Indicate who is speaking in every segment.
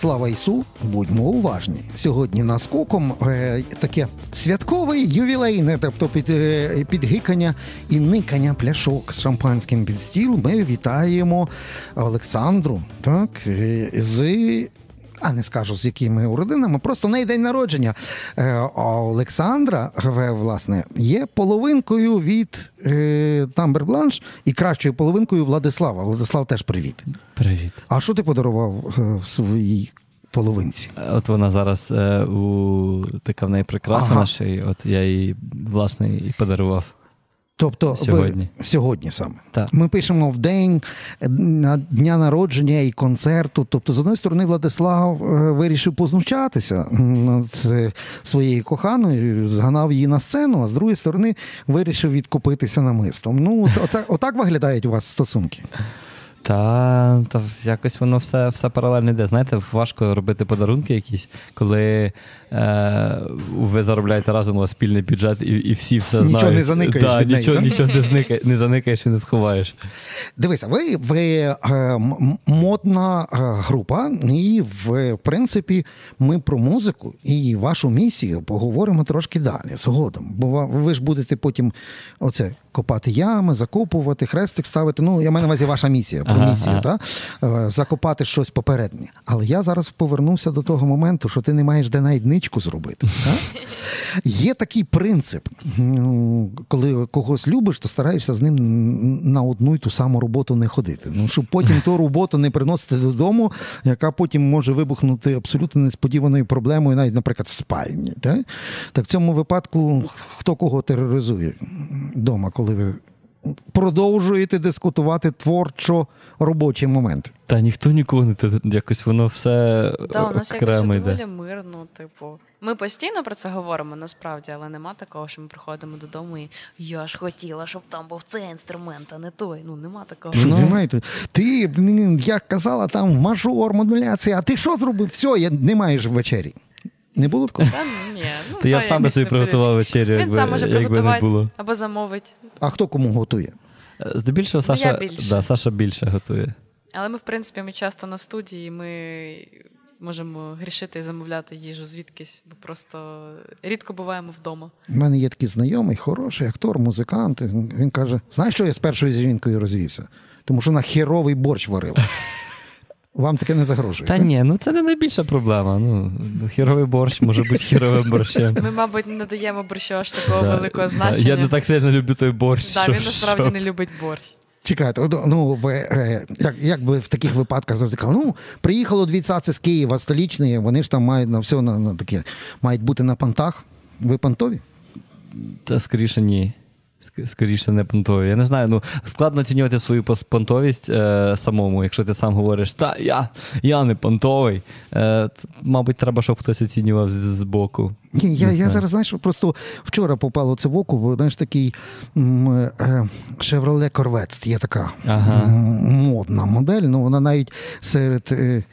Speaker 1: Слава Ісу, будьмо уважні. Сьогодні наскоком е, таке святкове ювілейне, тобто під, е, підгикання і никання пляшок з шампанським під стіл. Ми вітаємо Олександру, так, е, з. А не скажу з якими родинами, просто в неї день народження. Е, Олександра, власне, є половинкою від е, Тамбер Бланш і кращою половинкою Владислава. Владислав теж привіт.
Speaker 2: Привіт.
Speaker 1: А що ти подарував е, своїй половинці?
Speaker 2: От вона зараз е, у така в неї прикраса
Speaker 1: Ага.
Speaker 2: на шиї, От я їй власне і подарував.
Speaker 1: Тобто
Speaker 2: Сьогодні.
Speaker 1: Ви, сьогодні саме.
Speaker 2: Так.
Speaker 1: Ми пишемо в день е, на дня народження і концерту. Тобто, з одної сторони, Владислав е, вирішив познущатися над е, своєю коханою, зганав її на сцену, а з другої сторони, вирішив відкупитися намистом. Ну, от, оце, отак виглядають у вас стосунки.
Speaker 2: Та, та якось воно все, все паралельно йде. Знаєте, важко робити подарунки якісь, коли е, ви заробляєте разом у вас спільний бюджет і, і всі все
Speaker 1: Нічого
Speaker 2: знають.
Speaker 1: не заникаєш
Speaker 2: Да,
Speaker 1: від
Speaker 2: нічого,
Speaker 1: да?
Speaker 2: нічого не, зникає, не заникаєш і не сховаєш.
Speaker 1: Дивися, ви, ви е, модна е, група, і в принципі ми про музику і вашу місію поговоримо трошки далі згодом. Бо ви ж будете потім оце копати ями, закопувати, хрестик ставити. Ну, я маю на увазі ваша місія про
Speaker 2: Ага,
Speaker 1: місію,
Speaker 2: ага.
Speaker 1: та? Е, закопати щось попереднє. Але я зараз повернувся до того моменту, що ти не маєш де навіть ничку зробити. Та? Є такий принцип, коли когось любиш, то стараєшся з ним на одну й ту саму роботу не ходити. Ну, щоб потім ту роботу не приносити додому, яка потім може вибухнути абсолютно несподіваною проблемою, навіть, наприклад, в спальні. Так, так в цьому випадку хто кого тероризує вдома, коли ви продовжуєте дискутувати творчо робочі моменти.
Speaker 2: Та ніхто нікого не якось воно все
Speaker 3: Та, у нас якось доволі мирно, типу. Ми постійно про це говоримо насправді, але нема такого, що ми приходимо додому і я ж хотіла, щоб там був цей інструмент, а не той. Ну нема такого.
Speaker 1: Що,
Speaker 2: Ну.
Speaker 1: знаєте, ти, як казала, там мажор, модуляція, а ти що зробив? Все, я не маєш вечері. Не було такого?
Speaker 3: Та ні, ну
Speaker 2: То я сам би собі приготував вечерю,
Speaker 3: Він
Speaker 2: якби,
Speaker 3: сам може
Speaker 2: якби не було.
Speaker 3: або замовить.
Speaker 1: А хто кому готує?
Speaker 2: Е, Здебільшого
Speaker 3: Ну, я
Speaker 2: Саша,
Speaker 3: більше.
Speaker 2: да, Саша більше готує.
Speaker 3: Але ми, в принципі, ми часто на студії, ми можемо грішити і замовляти їжу звідкись, бо просто рідко буваємо вдома.
Speaker 1: У мене є такий знайомий, хороший актор, музикант. Він каже: знаєш, що я з першою жінкою розвівся? Тому що вона херовий борщ варила. Вам таке не загрожує.
Speaker 2: Та
Speaker 1: так?
Speaker 2: ні, ну це не найбільша проблема. Ну, хіровий борщ може бути хіровим борщем.
Speaker 3: Ми, мабуть, не даємо борщу аж такого
Speaker 2: Да,
Speaker 3: великого
Speaker 2: да.
Speaker 3: значення.
Speaker 2: Я не так сильно люблю той борщ.
Speaker 3: Да, він насправді
Speaker 2: що-
Speaker 3: не любить борщ.
Speaker 1: Чекайте, ну ви е, як, як би в таких випадках завжди казали, ну приїхало дві цаці з Києва, столічні, вони ж там мають на все на, на таке, мають бути на понтах. Ви понтові?
Speaker 2: Та скоріше ні. Ск- Скоріше не понтові. Я не знаю, ну складно оцінювати свою понтовість е, самому, якщо ти сам говориш, та я, я не понтовий. Е, мабуть, треба, щоб хтось оцінював з- збоку.
Speaker 1: Ні, я, я зараз, знаєш, просто вчора попало це в бо, знаєш, такий е, Chevrolet Corvette, є така
Speaker 2: Ага.
Speaker 1: модна модель, ну вона навіть серед е,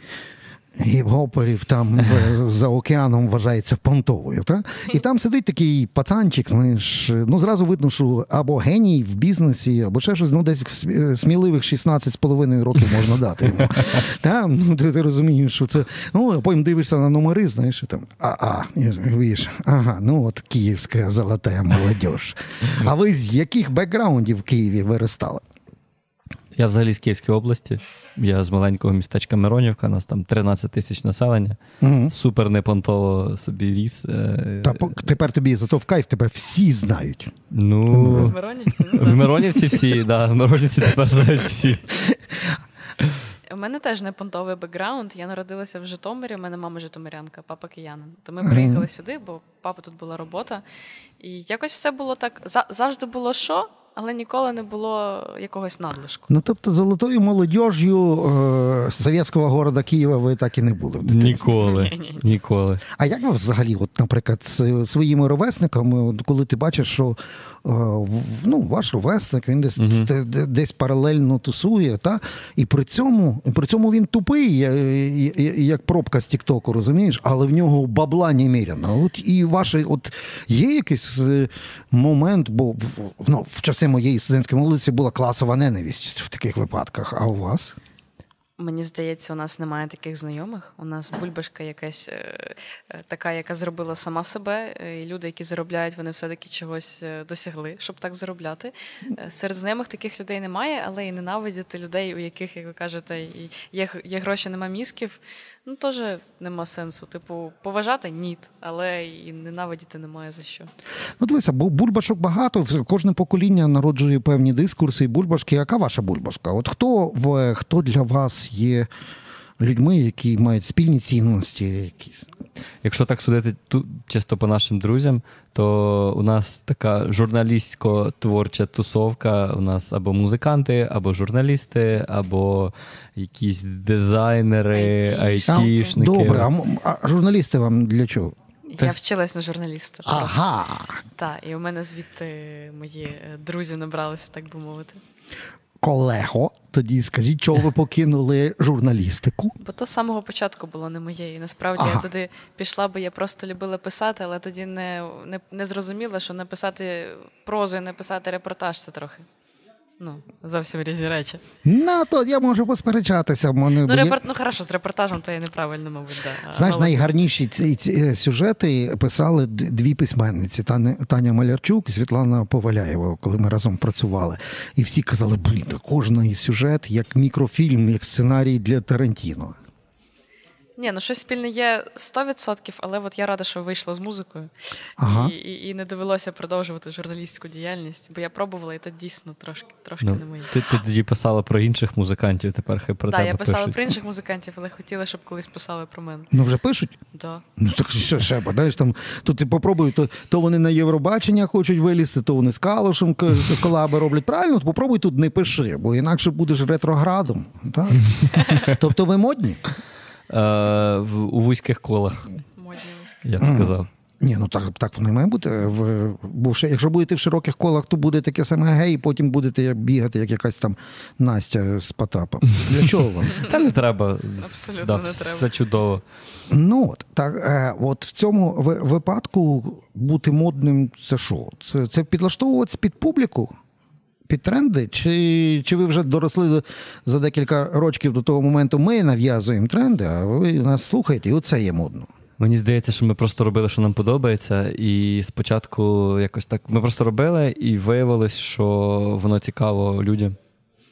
Speaker 1: гіп-гоперів там за океаном вважається понтовою. Та? І там сидить такий пацанчик, знаєш, ну зразу видно, що або геній в бізнесі, або ще щось, ну десь см- сміливих 16,5 років можна дати йому. Та? Ну, ти, ти розумієш, що це. Ну, а потім дивишся на номери, знаєш, там а-а, і ж, видиш, ага, ну от київська золота молодіж. А ви з яких бекграундів в Києві виростали?
Speaker 2: Я взагалі з Київської області. Я з маленького містечка Миронівка, у нас там 13 тисяч населення.
Speaker 1: Угу.
Speaker 2: Супер непонтово собі ріс. Е,
Speaker 1: Та тепер тобі зато в кайф тебе всі знають.
Speaker 2: Ну,
Speaker 3: В Миронівці. ну,
Speaker 2: в Миронівці всі, да, в Миронівці тепер знають всі.
Speaker 3: У мене теж не понтовий бекграунд. Я народилася в Житомирі. У мене мама житомирянка, папа киянин. То ми приїхали сюди, бо папа тут була робота. І якось все було так. за- Завжди було що, але ніколи не було якогось надлишку.
Speaker 1: Ну тобто золотою молодіжю е, совєтського города Києва ви так і не були. в дитинстві.
Speaker 2: Ніколи. Ніколи.
Speaker 1: А як ви взагалі, от, наприклад, з своїми ровесниками, коли ти бачиш, що е, ну, ваш ровесник він десь, де- десь паралельно тусує, та? і при цьому, при цьому він тупий, як пробка з Тіктоку, розумієш, але в нього бабла неміряно. От і ваше, от є якийсь е, момент, бо ну, в часи моєї студентської молодості була класова ненависть в таких випадках, а у вас?
Speaker 3: Мені здається, у нас немає таких знайомих. У нас бульбашка якась е, е, така, яка зробила сама себе. І люди, які заробляють, вони все-таки чогось досягли, щоб так заробляти. Серед знайомих таких людей немає, але і ненавидіти людей, у яких, як ви кажете, є є гроші, нема мізків. Ну, теж нема сенсу. Типу, поважати ні, але і ненавидіти немає за що.
Speaker 1: Ну, дивися, бульбашок багато, кожне покоління народжує певні дискурси і бульбашки. Яка ваша бульбашка? От хто в хто для вас є людьми, які мають спільні цінності? якісь?
Speaker 2: Якщо так судити тут чисто по нашим друзям, то у нас така журналістсько-творча тусовка. У нас або музиканти, або журналісти, або якісь дизайнери, айтішники.
Speaker 1: Добре, а, а журналісти вам для чого?
Speaker 3: Я вчилась на журналіста.
Speaker 1: Ага.
Speaker 3: Так, і у мене звідти мої друзі набралися, так би мовити.
Speaker 1: Колего, тоді скажіть, чого ви покинули журналістику?
Speaker 3: Бо то з самого початку було не моє. І насправді ага. я туди пішла, бо я просто любила писати, але тоді не, не, не зрозуміла, що написати прозу і написати репортаж це трохи. Ну, зовсім різні речі.
Speaker 1: Ну, то я можу посперечатися.
Speaker 3: Мене, ну, репорт... ну, хорошо, з репортажем то я неправильно, мабуть. Да.
Speaker 1: Знаєш, Але... найгарніші ці, ці сюжети писали дві письменниці: Таня, Таня Малярчук і Світлана Поваляєва, коли ми разом працювали. І всі казали, блін, кожний сюжет як мікрофільм, як сценарій для Тарантіно.
Speaker 3: Ні, ну щось спільне є 100%, але от я рада, що вийшла з музикою ага. і, і і, не довелося продовжувати журналістську діяльність, бо я пробувала, і то дійсно трошки трошки ну, не моє.
Speaker 2: Ти ти тоді писала про інших музикантів, тепер хай про
Speaker 3: да,
Speaker 2: тебе
Speaker 3: я писала
Speaker 2: пишуть.
Speaker 3: про інших музикантів, але хотіла, щоб колись писали про мене.
Speaker 1: Ну вже пишуть?
Speaker 3: Да.
Speaker 1: Ну так що ще подаєш там, то ти попробуй, то то вони на Євробачення хочуть вилізти, то вони з Калушем колаби роблять. Правильно, то попробуй тут не пиши, бо інакше будеш ретроградом. Так? Тобто ви модні?
Speaker 2: Е, у вузьких колах. Я б сказав.
Speaker 1: Ні, ну так так воно має бути. В, бо ще, Якщо будете в широких колах, то буде таке саме гей, і потім будете бігати, як якась там Настя з Потапом. Для чого вам?
Speaker 2: Та не треба.
Speaker 3: Абсолютно да, не треба.
Speaker 2: Це чудово.
Speaker 1: Ну от так, е, от в цьому випадку бути модним це що? Це це підлаштовуватися під публіку? Під тренди, чи чи ви вже доросли за декілька років до того моменту? Ми нав'язуємо тренди, а ви нас слухаєте, і оце є модно.
Speaker 2: Мені здається, що ми просто робили, що нам подобається, і спочатку якось так ми просто робили, і виявилось, що воно цікаво людям.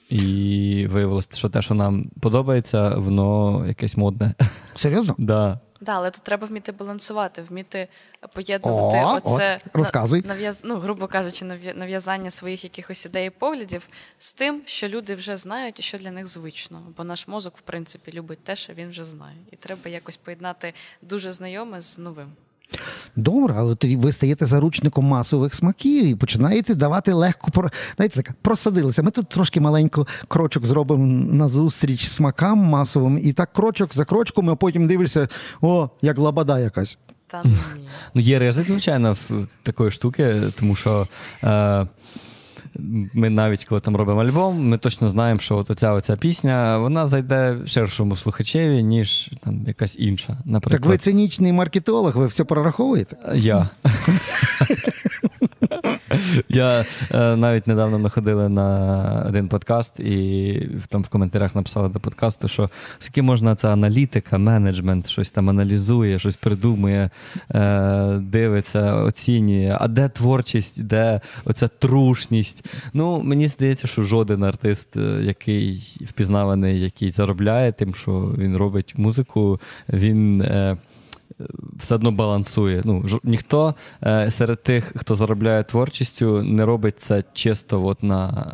Speaker 2: І виявилось, що те, що нам подобається, воно якесь модне.
Speaker 1: Серйозно?
Speaker 2: Да.
Speaker 3: Да, але тут треба вміти балансувати, вміти поєднувати
Speaker 1: О,
Speaker 3: оце
Speaker 1: от, розказуй.
Speaker 3: нав'яз... ну, грубо кажучи, нав'язання своїх якихось ідей і поглядів з тим, що люди вже знають і що для них звично. Бо наш мозок, в принципі, любить те, що він вже знає. І треба якось поєднати дуже знайоме з новим.
Speaker 1: Добре, але тоді ви стаєте заручником масових смаків і починаєте давати легко знаєте, так, просадилися. Ми тут трошки маленько крочок зробимо на зустріч смакам масовим, і так крочок за крочком, а потім дивишся, о, як лабада якась.
Speaker 3: Та ні.
Speaker 2: Ну, є ризик, звичайно, в такої штуки, тому що. Е, ми навіть коли там робимо альбом, ми точно знаємо, що от оця оця пісня вона зайде ширшому слухачеві, ніж там якась інша. Наприклад.
Speaker 1: Так ви цинічний маркетолог, ви все прораховуєте?
Speaker 2: Я. Я е, навіть недавно ми ходили на один подкаст, і там в коментарях написали до подкасту, що скільки можна це аналітика, менеджмент, щось там аналізує, щось придумує, е, дивиться, оцінює. А де творчість, де оця трушність? Ну, мені здається, що жоден артист, е, який впізнаваний, який заробляє тим, що він робить музику, він. Все одно балансує. Ну, Ніхто е, серед тих, хто заробляє творчістю, не робить це чисто от на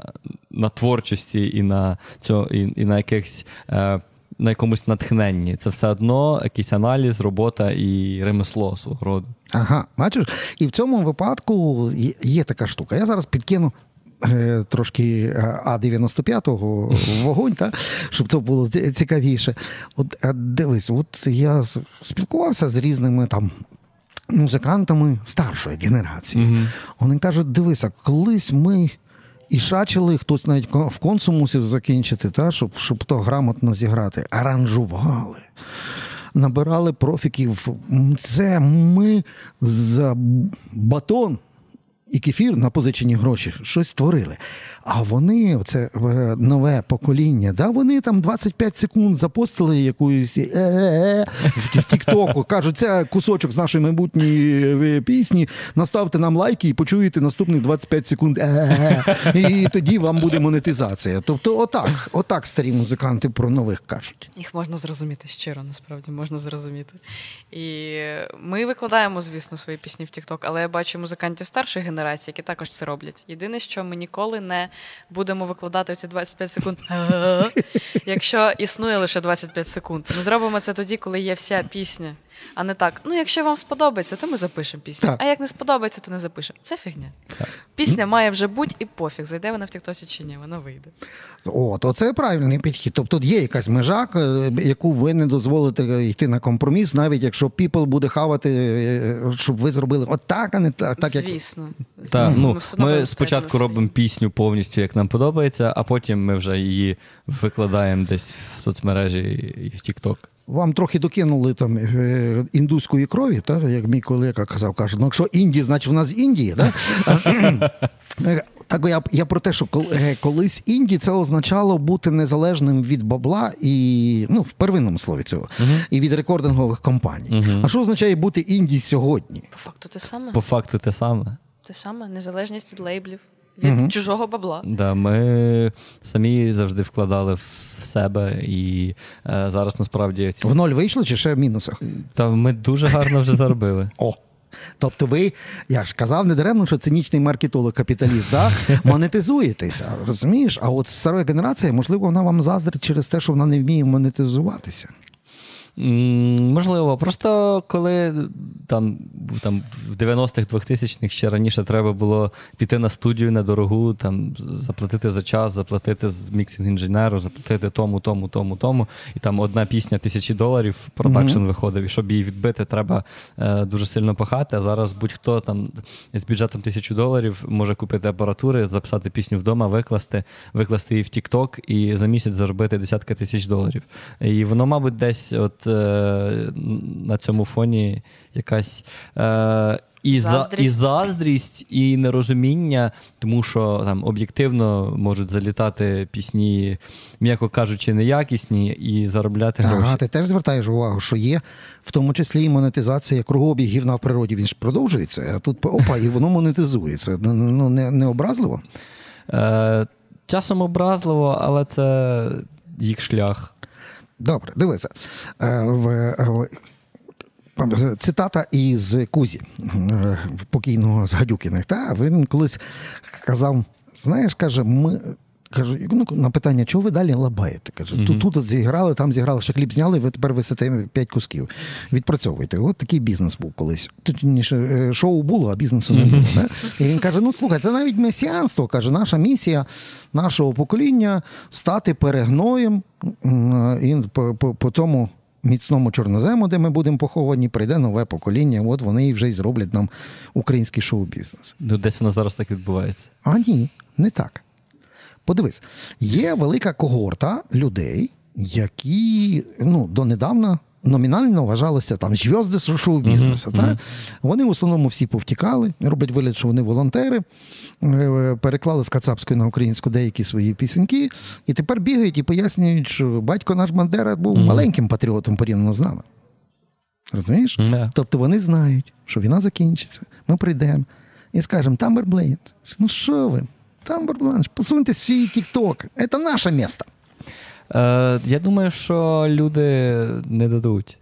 Speaker 2: на творчості і на цьо, і, і на якихось. Е, на якомусь натхненні. Це все одно якийсь аналіз, робота і ремесло свого роду.
Speaker 1: Ага, бачиш? І в цьому випадку є така штука. Я зараз підкину трошки е, А-95 вогонь, та, щоб це було цікавіше. От е, дивись, от я спілкувався з різними там. Музикантами старшої генерації. Mm-hmm. Вони кажуть: дивися, колись ми і шачили, хтось навіть в консу мусив закінчити, та, щоб щоб то грамотно зіграти, аранжували, набирали профіків. Це ми за батон і кефір на позичені гроші щось творили. А вони, це нове покоління, да, вони там 25 секунд запостили якусь е-е-е в Тіктоку. Кажуть, це кусочок з нашої майбутньої пісні. Наставте нам лайки і почуєте наступних 25 секунд. І тоді вам буде монетизація. Тобто, отак, отак старі музиканти про нових кажуть.
Speaker 3: Їх можна зрозуміти щиро, насправді можна зрозуміти. І ми викладаємо, звісно, свої пісні в Тікток, але я бачу музикантів старшої генерації, які також це роблять. Єдине, що ми ніколи не будемо викладати ці 25 секунд, якщо існує лише 25 секунд. Ми зробимо це тоді, коли є вся пісня. А не так. Ну, якщо вам сподобається, то ми запишемо пісню.
Speaker 1: Так.
Speaker 3: А як не сподобається, то не запишемо. Це фігня. Пісня має вже бути і пофіг, зайде вона в Тіктосі чи ні, вона вийде.
Speaker 1: От, оце правильний підхід. Тобто тут є якась межа, е, яку ви не дозволите йти на компроміс, навіть якщо people буде хавати, е, щоб ви зробили отак, а не так. так як...
Speaker 3: Звісно.
Speaker 2: Так,
Speaker 3: Звісно,
Speaker 2: ну,
Speaker 3: все
Speaker 2: ми спочатку робимо пісню повністю, як нам подобається, а потім ми вже її викладаємо десь в соцмережі і в TikTok.
Speaker 1: Вам трохи докинули там е, індуської крові, та, як мій колега казав, каже, ну якщо Індія, значить в нас Індія. Да? Е, Так я, я про те, що е, колись інді це означало бути незалежним від бабла і ну, в первинному слові цього, і від рекордингових компаній. А що означає бути інді сьогодні?
Speaker 3: По факту те саме.
Speaker 2: По факту те саме.
Speaker 3: Те саме, незалежність від лейблів, від чужого бабла.
Speaker 2: Да, ми самі завжди вкладали в себе, і е, зараз насправді ці-
Speaker 1: В ноль вийшло чи ще в мінусах?
Speaker 2: та ми дуже гарно вже заробили.
Speaker 1: О. Тобто ви, я ж казав недаремно, що цинічний маркетолог капіталіст, да? монетизуєтеся, розумієш? А от стара генерація, можливо, вона вам заздрить через те, що вона не вміє монетизуватися.
Speaker 2: Можливо, просто коли там, там в 90-х, 2000-х ще раніше треба було піти на студію недорогу, там заплатити за час, заплатити з міксинг-інженеру, заплатити тому, тому, тому, тому. І там одна пісня тисячі доларів продакшн виходив. І щоб її відбити, треба е, дуже сильно пахати. А зараз будь-хто там з бюджетом тисячу доларів може купити апаратури, записати пісню вдома, викласти, викласти її в TikTok і за місяць заробити десятки тисяч доларів. І воно, мабуть, десь от на цьому фоні якась. Е, і, за, і
Speaker 3: Заздрість.
Speaker 2: заздрість, і нерозуміння, тому що там об'єктивно можуть залітати пісні, м'яко кажучи, неякісні, і заробляти гроші.
Speaker 1: Ага, ти теж звертаєш увагу, що є в тому числі і монетизація кругообіг гівна в природі. Він ж продовжується, а тут опа, і воно монетизується. Ну, Ну не, не образливо.
Speaker 2: Е, часом образливо, але це їх шлях.
Speaker 1: Добре, дивися. Е, в, е, Цитата із Кузі, е, покійного з Гадюкіних. Та, він колись казав: знаєш, каже, ми. Каже, ну, на питання, чого ви далі лабаєте? Каже, тут, тут зіграли, там зіграли, ще кліп зняли, ви тепер висите п'ять кусків. Відпрацьовуйте. От такий бізнес був колись. Тут ніж е, шоу було, а бізнесу не було. Да? І він каже: ну слухай, це навіть месіанство. Каже, наша місія нашого покоління стати перегноєм і по, по, по тому міцному чорнозему, де ми будемо поховані, прийде нове покоління. От вони і вже й зроблять нам український шоу-бізнес.
Speaker 2: Ну, десь воно зараз так відбувається.
Speaker 1: А ні, не так. Подивись, є велика когорта людей, які ну, донедавна номінально вважалися там зв'язди шоу-бізнесу. так? Вони в основному всі повтікали, роблять вигляд, що вони волонтери, е, переклали з кацапської на українську деякі свої пісеньки, і тепер бігають і пояснюють, що батько наш Бандера був маленьким патріотом порівняно з нами. Розумієш? Тобто вони знають, що війна закінчиться, ми прийдемо і скажемо: Тамберблейд, ну що ви? Тамбербланш, посуньте свій тік-ток, це наше місто.
Speaker 2: Е, я думаю, що люди не дадуть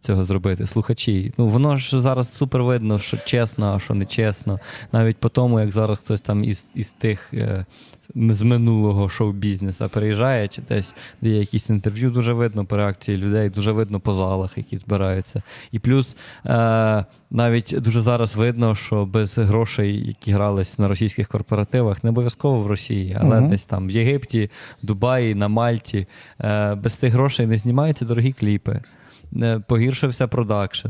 Speaker 2: цього зробити, слухачі. Ну, воно ж зараз супер видно, що чесно, а що не чесно. Навіть по тому, як зараз хтось там із, із тих. е, з минулого шоу-бізнесу приїжджає чи десь де є якісь інтерв'ю, дуже видно по реакції людей, дуже видно по залах, які збираються. І плюс е, навіть дуже зараз видно, що без грошей, які грались на російських корпоративах, не обов'язково в Росії, але
Speaker 1: Мгм.
Speaker 2: десь там в Єгипті, Дубаї, на Мальті, е, без тих грошей не знімаються дорогі кліпи, погіршився продакшн.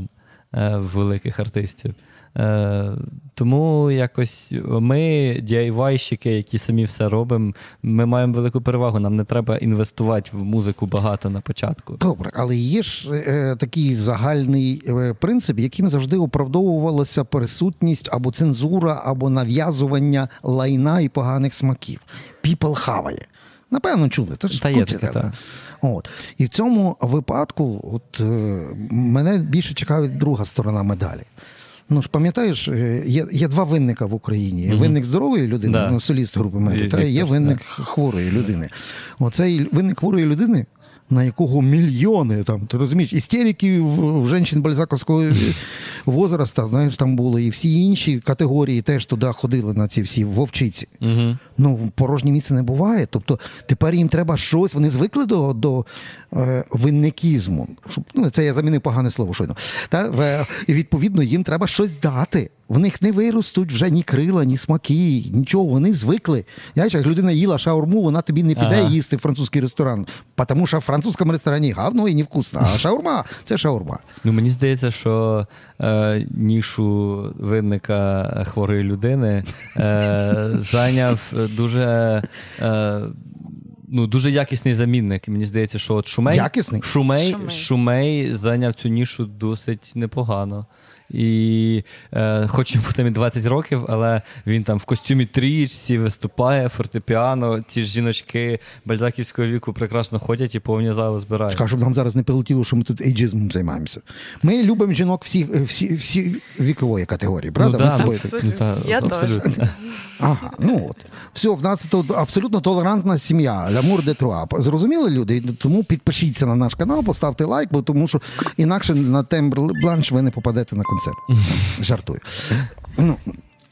Speaker 2: е, великих артистів. Е, Тому якось ми, DIY-щики, які самі все робимо, ми маємо велику перевагу. Нам не треба інвестувати в музику багато на початку.
Speaker 1: Добре, але є ж е, такий загальний е, принцип, яким завжди оправдовувалася присутність або цензура, або нав'язування лайна і поганих смаків. People хаває. Напевно, чули.
Speaker 2: Та є таке, так.
Speaker 1: От. І в цьому випадку от, е, мене більше цікавить друга сторона медалі. Ну ж пам'ятаєш, е, є, є два винника в Україні:
Speaker 2: Мгм.
Speaker 1: винник здорової людини,
Speaker 2: Да.
Speaker 1: ну, соліст групи Мері, та є винник хворої людини. Оцей винник хворої людини. На якого мільйони там, ти розумієш, істерики в, в женщин бальзаковського возраста, знаєш, там були, і всі інші категорії теж туди ходили на ці всі вовчиці.
Speaker 2: Угу.
Speaker 1: Ну, порожнє місце не буває. Тобто тепер їм треба щось, вони звикли до, до е, винникізму. Щоб, ну, це я замінив погане слово щойно. Та, в, і відповідно їм треба щось дати. В них не виростуть вже ні крила, ні смаки, нічого. Вони звикли. Знаєш, як людина їла шаурму, вона тобі не піде
Speaker 2: Ага.
Speaker 1: їсти в французький ресторан. Тому що в французькому ресторані гавно і невкусно. А шаурма це шаурма.
Speaker 2: Ну, мені здається, що е, нішу винника хворої людини е, зайняв дуже. Е, Ну, дуже якісний замінник. Мені здається, що от Шумей,
Speaker 1: Якісний?
Speaker 2: Шумей,
Speaker 3: Шумей.
Speaker 2: Шумей зайняв цю нішу досить непогано. І е, хоч йому там і 20 років, але він там в костюмі трієчці виступає, фортепіано. Ці ж жіночки бальзаківського віку прекрасно ходять і повні зали збирають.
Speaker 1: Чекаю, щоб нам зараз не прилетіло, що ми тут ейджизмом займаємося. Ми любимо жінок всі, всі, всі вікової категорії, правда?
Speaker 2: Ну, да.
Speaker 3: Абсолютно.
Speaker 2: Ну, та,
Speaker 3: Я
Speaker 2: абсолютно.
Speaker 3: теж.
Speaker 1: Ага, ну от. Все, в нас тут абсолютно толерантна сім'я. Лямур де Труа. Зрозуміли люди? Тому підпишіться на наш канал, поставте лайк, бо тому що інакше на тембр бланш ви не попадете на концерт. Жартую. Ну,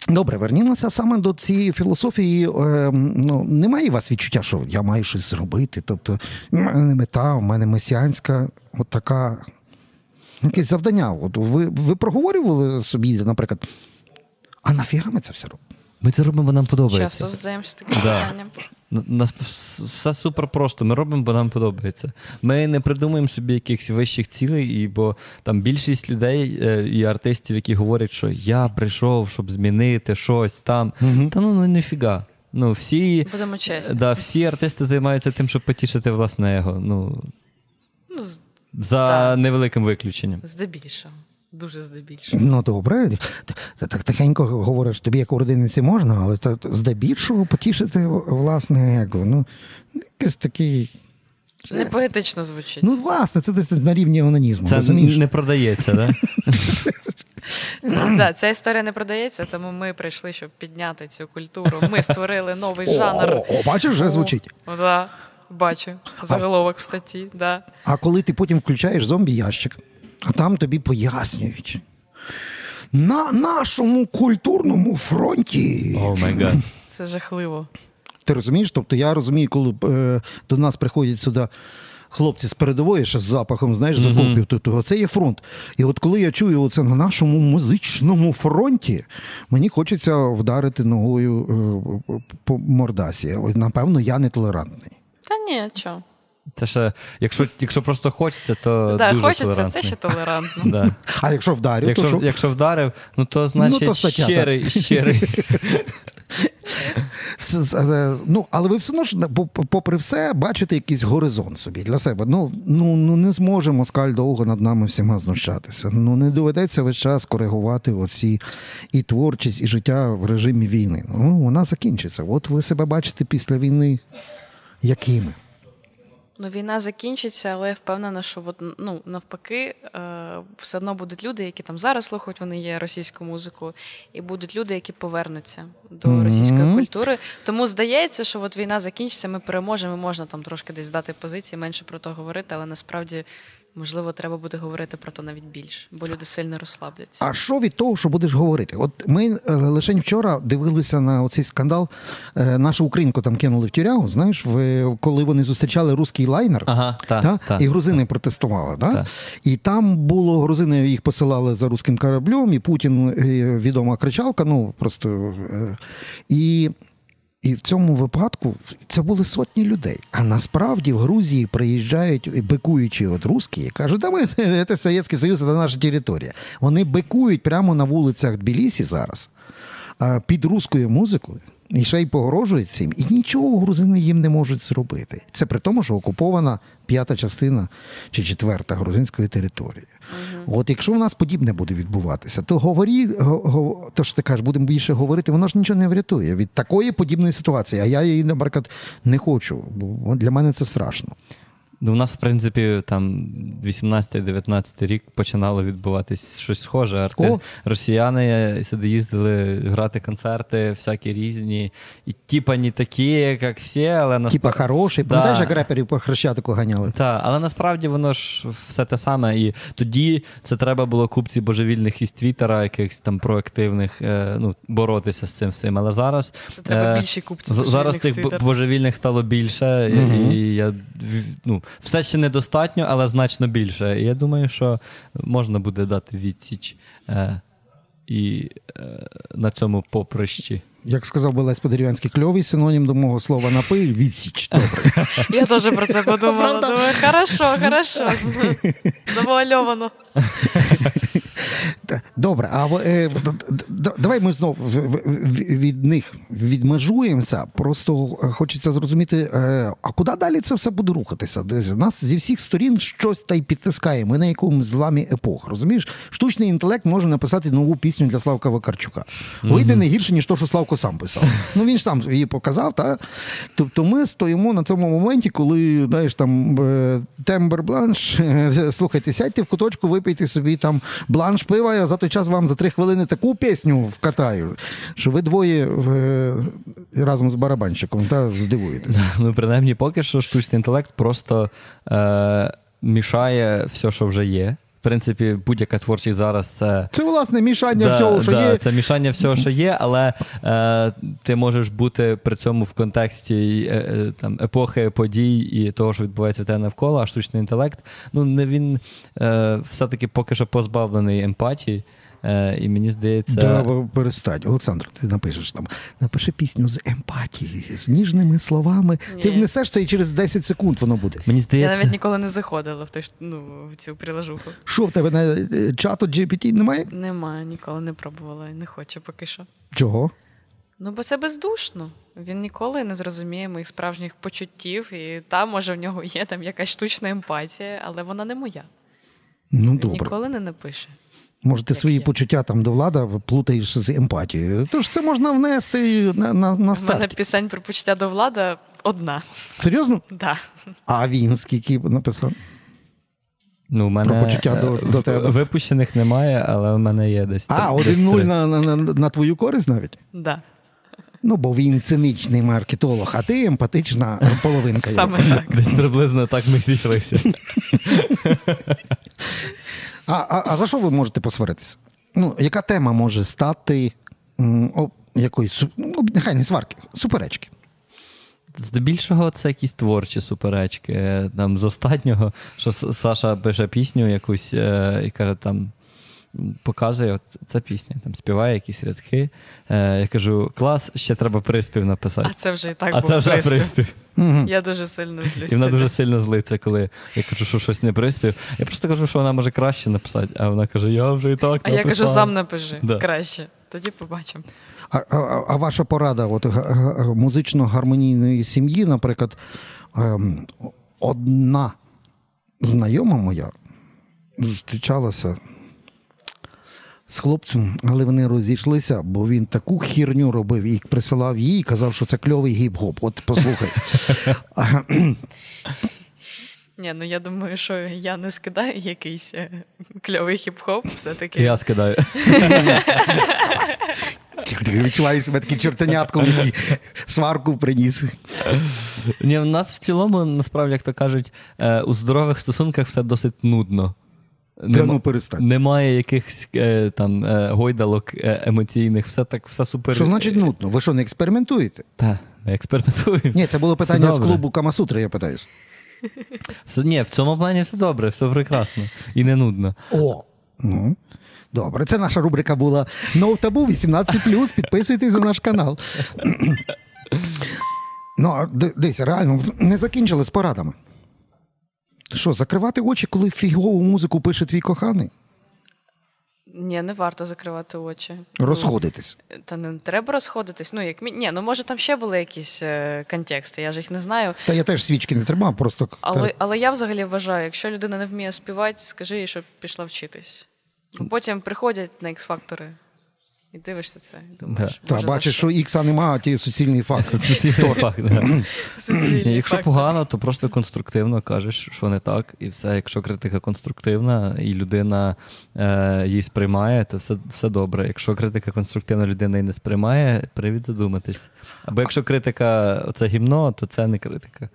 Speaker 1: Добре, вернімося саме до цієї філософії. Е, ну, немає у вас відчуття, що я маю щось зробити. Тобто, в мене мета, у мене месіанська, от така якесь завдання. От ви, ви проговорювали собі, наприклад, а нафіга ми це все робимо?
Speaker 2: Ми це робимо, бо нам подобається.
Speaker 3: Часто задаємося таким питанням.
Speaker 2: Нас все супер просто. Ми робимо, бо нам подобається. Ми не придумуємо собі якихось вищих цілей, і бо там більшість людей е, і артистів, які говорять, що я прийшов, щоб змінити щось там. Та ну ну, ніфіга. Ну, всі,
Speaker 3: Будемо чесні.
Speaker 2: да, всі артисти займаються тим, щоб потішити власне его. Ну,
Speaker 3: Ну,
Speaker 2: за
Speaker 3: Так.
Speaker 2: невеликим виключенням.
Speaker 3: здебільшого. Дуже здебільшого.
Speaker 1: Ну добре, так тихенько говориш, тобі як у родиниці можна, але це здебільшого потішити власне его. Ну, якийсь такий.
Speaker 3: Не поетично звучить.
Speaker 1: Ну, власне, це десь на рівні онанізму.
Speaker 2: Це
Speaker 1: розумієш?
Speaker 2: не продається, да?
Speaker 3: Це- да, ця історія не продається, тому ми прийшли, щоб підняти цю культуру. Ми створили новий жанр.
Speaker 1: о, о, бачиш, вже звучить.
Speaker 3: О, да, бачу. Заголовок в статті. Да.
Speaker 1: А коли ти потім включаєш зомбі-ящик, а там тобі пояснюють. На нашому культурному фронті.
Speaker 2: Oh my God.
Speaker 3: Це жахливо.
Speaker 1: Ти розумієш? Тобто я розумію, коли е, до нас приходять сюди хлопці з передової, ще з запахом, знаєш, з окопів, то це є фронт. І от коли я чую це на нашому музичному фронті, мені хочеться вдарити ногою е, по мордасі. Напевно, я нетолерантний.
Speaker 3: Та ні, чого.
Speaker 2: Це ще, якщо, якщо просто хочеться, то
Speaker 3: Да,
Speaker 2: дуже
Speaker 3: хочеться,
Speaker 2: толерантний.
Speaker 3: це ще толерантно.
Speaker 2: Да.
Speaker 1: А якщо вдарю, то
Speaker 2: Якщо,
Speaker 1: що?
Speaker 2: якщо вдарив, ну то значить
Speaker 1: то стаття,
Speaker 2: щирий, щирий.
Speaker 1: С- с- е, Ну, але ви все одно попри все, бачите якийсь горизонт собі для себе. Ну, ну, ну не зможе москаль довго над нами всіма знущатися. Ну не доведеться весь час коригувати оці і творчість, і життя в режимі війни. Ну, вона закінчиться. От ви себе бачите після війни якими?
Speaker 3: Ну, війна закінчиться, але я впевнена, що от, ну, навпаки, е, все одно будуть люди, які там зараз слухають, вони є російську музику, і будуть люди, які повернуться до
Speaker 1: Мгм.
Speaker 3: російської культури. Тому здається, що от війна закінчиться, ми переможемо, можна там трошки десь здати позиції, менше про то говорити, але насправді, можливо, треба буде говорити про то навіть більше, бо люди сильно розслабляться.
Speaker 1: А що від того, що будеш говорити? От ми е, лише вчора дивилися на оцей скандал. Е, нашу українку там кинули в тюрягу, знаєш, в, коли вони зустрічали русський лайнер.
Speaker 2: Ага, так.
Speaker 1: Та?
Speaker 2: так.
Speaker 1: І грузини протестували. Да?
Speaker 2: Так.
Speaker 1: І там було грузини їх посилали за руським кораблем, і Путін відома кричалка. Ну просто е, і І в цьому випадку це були сотні людей. А насправді в Грузії приїжджають бикуючі от русські і кажуть, да ми це Совєтський Союз, це наша територія. Вони бикують прямо на вулицях Тбілісі зараз під руською музикою. І ще й погрожують цим, і нічого грузини їм не можуть зробити. Це при тому, що окупована п'ята частина чи четверта грузинської території. Угу. От якщо в нас подібне буде відбуватися, то говорі, го, то що ти кажеш, будемо більше говорити, воно ж нічого не врятує від такої подібної ситуації. А я її, наприклад, не хочу, бо для мене це страшно.
Speaker 2: Ну, у нас, в принципі, там 18-19 рік починало відбуватись щось схоже. Арти... Росіяни сюди їздили грати концерти, всякі різні. І типа не такі, як всі, але насправді...
Speaker 1: Типа хороші. Пам'ятаєш, як реперів по хрещатику ганяли?
Speaker 2: Так, але насправді воно ж все те саме. І тоді це треба було купці божевільних із Твіттера, якихось там проактивних, е, ну, боротися з цим всім. Але зараз
Speaker 3: це треба е, більше купців.
Speaker 2: Зараз тих божевільних стало більше, угу. і я ну все ще недостатньо, але значно більше. Я думаю, що можна буде дати відсіч е, і е, на цьому поприщі.
Speaker 1: Як сказав би Лесь Подерев'янський, кльовий синонім до мого слова напий відсіч. Добре.
Speaker 3: Я теж про це подумала. Думаю, хорошо, хорошо. Завуальовано.
Speaker 1: Добре, а е, давай ми знову від них відмежуємося. Просто хочеться зрозуміти, е, а куди далі це все буде рухатися? Нас зі всіх сторін щось та й підтискає. Ми на якомусь зламі епох. Розумієш? Штучний інтелект може написати нову пісню для Славка Вакарчука. Вийде не гірше, ніж то, що Славко сам писав. Ну він ж сам її показав. Та? Тобто ми стоїмо на цьому моменті, коли знаєш, там е, тембер бланш. Слухайте, сядьте в куточку, випийте собі там бланш пива. Я за той час вам за три хвилини таку пісню вкатаю, що ви двоє разом з барабанщиком та здивуєтеся.
Speaker 2: Ну, принаймні, поки що штучний інтелект просто е, мішає все, що вже є. В принципі, будь-яка творчість зараз це.
Speaker 1: Це, власне, мішання да, всього, що да, є.
Speaker 2: Це мішання всього, що є, але е, ти можеш бути при цьому в контексті е, е, там, епохи подій і того, що відбувається в тебе навколо, а штучний інтелект. Ну, не він е, все-таки поки що позбавлений емпатії. Е, І мені здається.
Speaker 1: Да, перестань. Олександр, ти напишеш там, напиши пісню з емпатії, з ніжними словами. Ні. Ти внесеш це і через 10 секунд воно буде.
Speaker 2: Мені здається...
Speaker 3: Я навіть ніколи не заходила в той, ну, в цю прилажуху.
Speaker 1: Що в тебе на е, чату GPT немає?
Speaker 3: Немає, ніколи не пробувала і не хочу поки що.
Speaker 1: Чого?
Speaker 3: Ну, бо це бездушно. Він ніколи не зрозуміє моїх справжніх почуттів, і там, може, в нього є там якась штучна емпатія, але вона не моя.
Speaker 1: Ну,
Speaker 3: Він
Speaker 1: добре.
Speaker 3: ніколи не напише.
Speaker 1: Може, ти свої почуття там до влада плутаєш з емпатією. Тож це можна внести на на, на старт.
Speaker 3: У мене пісень про почуття до влада одна.
Speaker 1: Серйозно?
Speaker 3: Да.
Speaker 1: А він скільки написав?
Speaker 2: Ну, у мене
Speaker 1: Про почуття до, до тебе.
Speaker 2: Випущених немає, але в мене є десь.
Speaker 1: А, один нуль на, на, на твою користь навіть?
Speaker 3: Да.
Speaker 1: Ну, бо він циничний маркетолог, а ти емпатична половинка.
Speaker 3: Саме так.
Speaker 2: Десь приблизно так ми зійшлися.
Speaker 1: А, а а, за що ви можете посваритися? Ну, Яка тема може стати м, о, якоїсь, ну, нехай не сварки, суперечки?
Speaker 2: Здебільшого, це якісь творчі суперечки. Там З останнього, що Саша пише пісню якусь е, і каже, там показує от ця пісня, там співає якісь рядки. Е, Я кажу, клас, ще треба приспів написати.
Speaker 3: А це вже і так
Speaker 2: а
Speaker 3: був
Speaker 2: це вже приспів. приспів.
Speaker 3: Я дуже сильно злюся.
Speaker 2: І вона дуже сильно злиться, коли я кажу, що щось не приспів. Я просто кажу, що вона може краще написати, а вона каже, я вже і так. написала.
Speaker 3: А я кажу, сам напиши да. краще. Тоді побачимо.
Speaker 1: А, а а, ваша порада от, музично-гармонійної сім'ї, наприклад, ем, одна знайома моя зустрічалася з хлопцем, але вони розійшлися, бо він таку хірню робив і присилав їй і казав, що це кльовий гіп-гоп. От послухай.
Speaker 3: Ні, ну я думаю, що я не скидаю якийсь е, кльовий хіп-хоп, все-таки.
Speaker 2: Я скидаю.
Speaker 1: Відчуваю себе таким чортанятком, який сварку приніс.
Speaker 2: Ні, В нас в цілому, насправді, як то кажуть, е, у здорових стосунках все досить нудно.
Speaker 1: Нема, ну, перестань.
Speaker 2: Немає якихось е, там е, гойдалок е, емоційних, все так, все супер.
Speaker 1: Що значить нудно? Ви що, не експериментуєте?
Speaker 2: Так, експериментуємо.
Speaker 1: Ні, це було питання з клубу Камасутри, я питаюсь.
Speaker 2: Все, ні, в цьому плані все добре, все прекрасно і не нудно.
Speaker 1: О, ну. Добре, це наша рубрика була No Табу 18. Підписуйтесь на наш канал. Ну, дивись, реально, не закінчили з порадами. Що, закривати очі, коли фігову музику пише твій коханий?
Speaker 3: Ні, не варто закривати очі. Ну,
Speaker 1: Розходитись.
Speaker 3: Та не треба розходитись. Ну, як мі... Ні, ну може там ще були якісь е, контексти, я ж їх не знаю.
Speaker 1: Та я теж свічки не тримав, просто.
Speaker 3: Але, але я взагалі вважаю, якщо людина не вміє співати, скажи їй, щоб пішла вчитись. Бо Потім приходять на X-фактори і дивишся це. І думаєш,
Speaker 1: Та бачиш, що ікса нема, а ті суцільний факт.
Speaker 2: Суцільний факт, да.
Speaker 3: Суцільні
Speaker 2: Якщо погано, то просто конструктивно кажеш, що не так, і все. Якщо критика конструктивна і людина е, її сприймає, то все, все добре. Якщо критика конструктивна, людина її не сприймає, привід задуматись. Або якщо критика це гімно, то це не критика.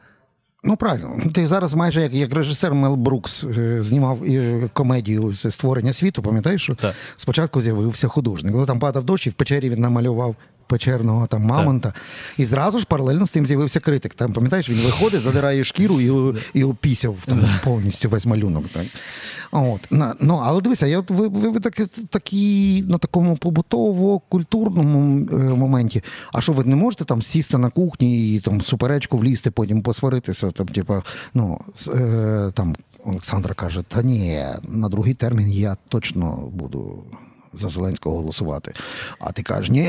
Speaker 1: Ну, правильно. Ти зараз майже як, як режисер Мел Брукс е, знімав е, комедію з створення світу, пам'ятаєш, що
Speaker 2: Так.
Speaker 1: спочатку з'явився художник. Ну там падав дощ, і в печері він намалював печерного там мамонта. І зразу ж паралельно з тим з'явився критик. Там, пам'ятаєш, він виходить, задирає шкіру і, і опісяв там повністю весь малюнок. Так. От. Ну, але дивися, я, ви, ви, ви такі, такі на такому побутово-культурному е, моменті. А що ви не можете там сісти на кухні і там суперечку влізти, потім посваритися? Там, типа, ну, е, там Олександра каже: та ні, на другий термін я точно буду. За Зеленського голосувати. А ти кажеш, ні,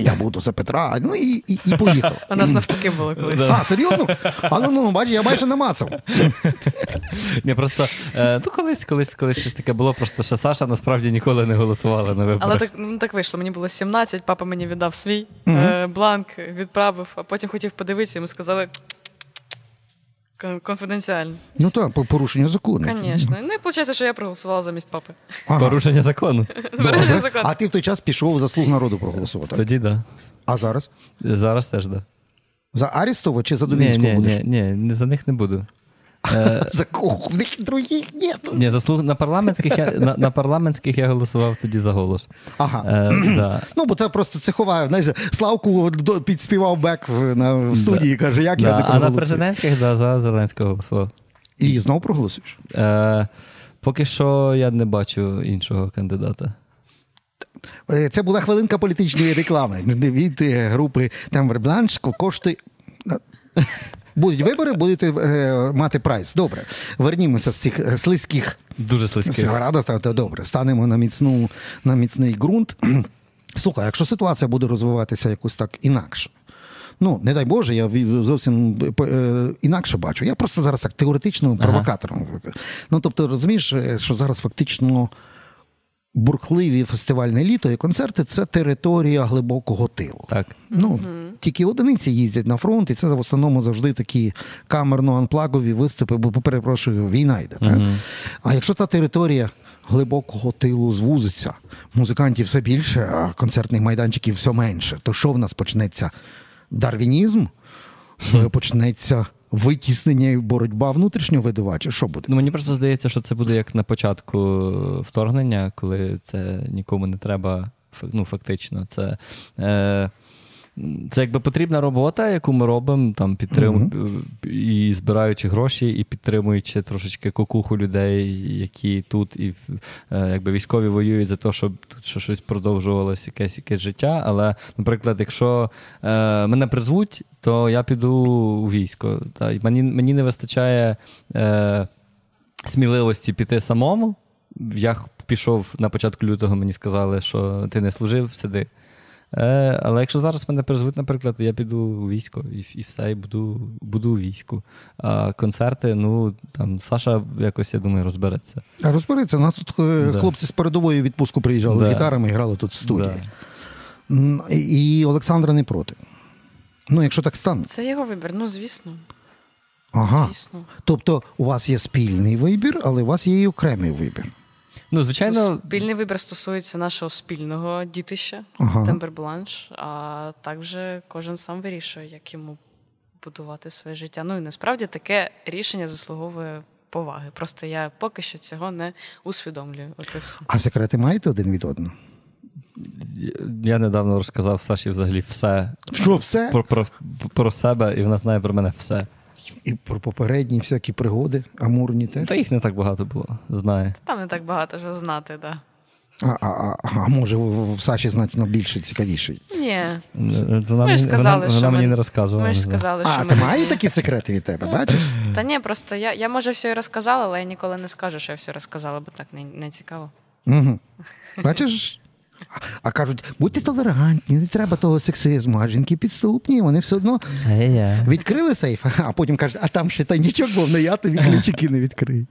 Speaker 1: я буду за Петра. Ну і, і, і поїхав.
Speaker 3: У нас навпаки було колись.
Speaker 1: А, серйозно? А ну ну бачиш, я майже намацав.
Speaker 2: Ні, просто е, ну, колись, колись, колись щось таке було, просто що Саша насправді ніколи не голосувала на виборах.
Speaker 3: Але так, ну, так вийшло. Мені було 17, папа мені віддав свій е, бланк, відправив, а потім хотів подивитися, йому сказали «Кон- конфіденціально.
Speaker 1: Ну так, порушення закону.
Speaker 3: Звісно. Ну і виходить, що я проголосувала замість папи.
Speaker 1: Ага.
Speaker 2: Порушення закону.
Speaker 3: Порушення закону.
Speaker 1: А ти в той час пішов за слуг народу проголосувати.
Speaker 2: Тоді так.
Speaker 1: А зараз?
Speaker 2: Зараз теж так. Да.
Speaker 1: За Арістова чи за Дубінського будеш?
Speaker 2: ні, ні, ні, за них не буду.
Speaker 1: За кого? В них других нету.
Speaker 2: ні, заслуг на парламентських я на, на парламентських я голосував тоді за голос.
Speaker 1: Ага.
Speaker 2: Е, да.
Speaker 1: Ну, бо це просто цехова. Знаєш, Славку підспівав Бек в, на, в студії, каже, як я
Speaker 2: Да.
Speaker 1: не
Speaker 2: А на президентських да, за Зеленського голосував.
Speaker 1: І знову проголосуєш?
Speaker 2: Е, поки що я не бачу іншого кандидата.
Speaker 1: Е, Це була хвилинка політичної реклами від е, групи Тембер Бланш. Будуть вибори, будете е, мати прайс. Добре. Вернімося з цих е, слизьких
Speaker 2: Дуже слизький.
Speaker 1: Рада стати добре. Станемо на міцну на міцний ґрунт. Слухай, якщо ситуація буде розвиватися якось так інакше. Ну, не дай Боже, я зовсім е, інакше бачу. Я просто зараз так теоретично провокатором. Ну, тобто, розумієш, е, що зараз фактично бурхливі фестивальне літо і концерти це територія глибокого тилу.
Speaker 2: Так.
Speaker 1: Ну, тільки одиниці їздять на фронт, і це в основному завжди такі камерно-анплагові виступи, бо, перепрошую, війна йде. Так? А якщо та територія глибокого тилу звузиться, музикантів все більше, а концертних майданчиків все менше, то що в нас почнеться? Дарвінізм? Почнеться витіснення і боротьба внутрішнього чи Що буде?
Speaker 2: Ну, мені просто здається, що це буде як на початку вторгнення, коли це нікому не треба, ну, фактично. Це, е, це якби потрібна робота, яку ми робимо, там, підтрим... і збираючи гроші, і підтримуючи трошечки кукуху людей, які тут і е, якби військові воюють за те, щоб тут щось продовжувалося, якесь, якесь життя. Але, наприклад, якщо е, мене призвуть, то я піду у військо. Та, і мені, мені не вистачає. Е, сміливості піти самому. Я пішов на початку лютого, мені сказали, що ти не служив, сиди. Е, але якщо зараз мене призвуть, наприклад, я піду у військо і, і все, і буду, буду у війську. А концерти, ну там Саша якось, я думаю, розбереться.
Speaker 1: А розберіться, у нас тут е,
Speaker 2: Да.
Speaker 1: хлопці з передової в відпустку приїжджали з гітарами і грали тут в студії.
Speaker 2: Да.
Speaker 1: І і Олександра не проти. Ну, якщо так стане.
Speaker 3: Це його вибір, ну звісно.
Speaker 1: Ага.
Speaker 3: Звісно.
Speaker 1: Тобто у вас є спільний вибір, але у вас є і окремий вибір.
Speaker 2: Ну, звичайно,
Speaker 3: Спільний вибір стосується нашого спільного дітища
Speaker 1: Ага.
Speaker 3: Тембербланш, а також кожен сам вирішує, як йому будувати своє життя. Ну і насправді таке рішення заслуговує поваги. Просто я поки що цього не усвідомлюю. От і все.
Speaker 1: А секрети маєте один від одного?
Speaker 2: я недавно розказав Саші взагалі все
Speaker 1: Що все?
Speaker 2: про, про, про себе, і вона знає про мене все.
Speaker 1: І про попередні всякі пригоди, амурні теж.
Speaker 2: Та їх не так багато було, знає.
Speaker 3: Там не так багато що знати, да.
Speaker 1: А, а, а, а може, в, в Саші значно більше цікавіше.
Speaker 3: Ні.
Speaker 2: Вона,
Speaker 3: Ми ж сказали,
Speaker 2: вона,
Speaker 3: що
Speaker 2: вона
Speaker 3: ми-
Speaker 2: мені не розказувала.
Speaker 3: Ми ж сказали,
Speaker 1: А,
Speaker 3: що
Speaker 1: ти
Speaker 3: ми...
Speaker 1: має такі секрети від тебе, бачиш?
Speaker 3: Та ні, просто я, я може все і розказала, але я ніколи не скажу, що я все розказала, бо так не, не цікаво.
Speaker 1: Угу. Бачиш? А- кажуть, будьте толерантні, не треба того сексизму, а жінки підступні, вони все одно відкрили сейф, а потім кажуть, а там ще tajнічок був, не я тобі ключики не відкрию.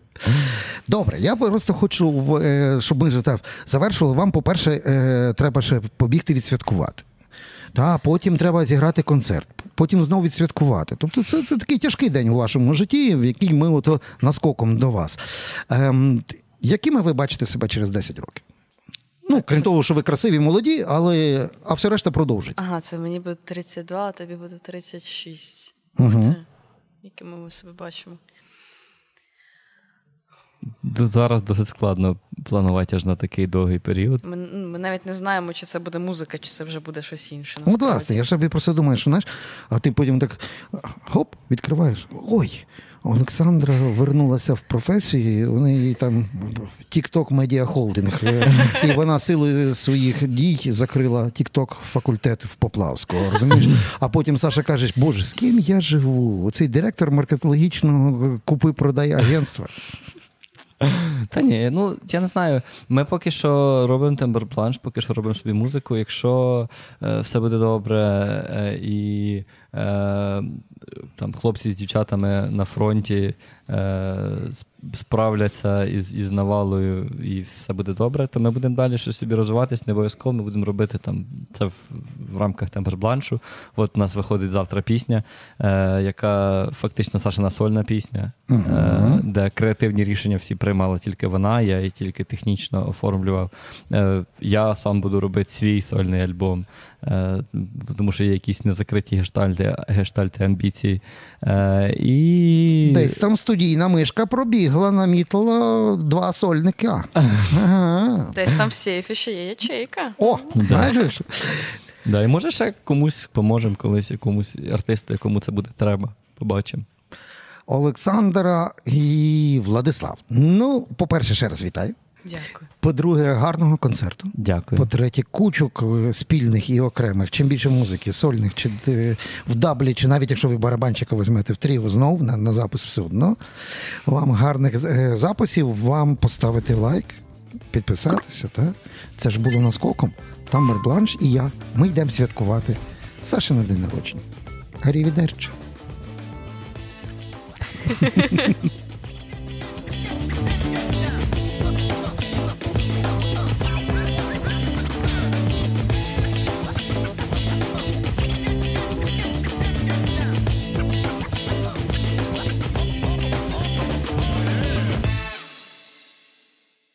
Speaker 1: Добре, я просто хочу, е, щоб ми так завершили. Вам, по-перше, е, треба ще побігти відсвяткувати. Та, потім треба зіграти концерт, потім знову відсвяткувати. Тобто це, це такий тяжкий день у вашому житті, в який ми ото наскоком до вас. Ем, якими ви бачите себе через 10 років? Ну, крім того, що ви красиві, молоді, але а все решта продовжить.
Speaker 3: Ага, це мені буде 32, а тобі буде 36.
Speaker 1: Мгм.
Speaker 3: Ух ти, якими ми себе бачимо.
Speaker 2: Зараз досить складно планувати аж на такий довгий період.
Speaker 3: Ми, ми навіть не знаємо, чи це буде музика, чи це вже буде щось інше.
Speaker 1: Ну, власне, я ж собі просто думаю, що знаєш, а ти потім так хоп, відкриваєш. Ой, Олександра вернулася в професію, у неї там Holding, е, і вона силою своїх дій закрила TikTok факультет в Поплавського. Розумієш? А потім Саша каже: Боже, з ким я живу? Оцей директор маркетологічного купи-продай агентства.
Speaker 2: Та ні, ну я не знаю. Ми поки що робимо темберпланш, поки що робимо собі музику. Якщо е, все буде добре, е, і там хлопці з дівчатами на фронті е, справляться із, із навалою, і все буде добре, то ми будемо далі щось собі розвиватись. Не обов'язково ми будемо робити там це в, в рамках тембербланшу. От у нас виходить завтра пісня, е, яка фактично Сашина сольна пісня, е, де креативні рішення всі приймала тільки вона, я і тільки технічно оформлював. Е, я сам буду робити свій сольний альбом, е, тому що є якісь незакриті гештальти, гештальти амбіції. Е, і...
Speaker 1: Десь там студійна мишка пробігла, намітила два сольника. Ага.
Speaker 3: Десь там в сейфі ще є ячейка.
Speaker 1: О, бачиш?
Speaker 2: Да, і може ще комусь поможемо колись, якомусь артисту, якому це буде треба. Побачимо.
Speaker 1: Олександра і Владислав. Ну, по-перше, ще раз вітаю.
Speaker 3: Дякую.
Speaker 1: По-друге, гарного концерту.
Speaker 2: Дякую.
Speaker 1: По-третє, кучок е, спільних і окремих. Чим більше музики, сольних, чи е, в даблі, чи навіть якщо ви барабанчика візьмете в тріо знов на, на запис все одно. Вам гарних е, записів, вам поставити лайк, підписатися. Так? Це ж було наскоком. Тамбер Бланш і я. Ми йдемо святкувати Саші на день народження. Гарі